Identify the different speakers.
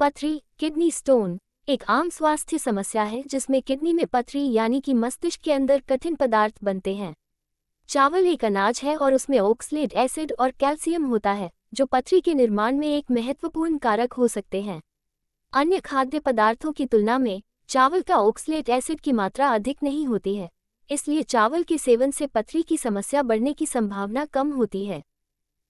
Speaker 1: पथरी, kidney stone, एक आम स्वास्थ्य समस्या है जिसमें किडनी में पथरी यानी कि मस्तिष्क के अंदर कठिन पदार्थ बनते हैं। चावल एक अनाज है और उसमें ऑक्सलेट एसिड और कैल्शियम होता है, जो पथरी के निर्माण में एक महत्वपूर्ण कारक हो सकते हैं। अन्य खाद्य पदार्थों की तुलना में, चावल का ऑक्सलेट एसिड की मात्रा अधिक नहीं होती है, इसलिए चावल के सेवन से पथरी की समस्या बढ़ने की संभावना कम होती है।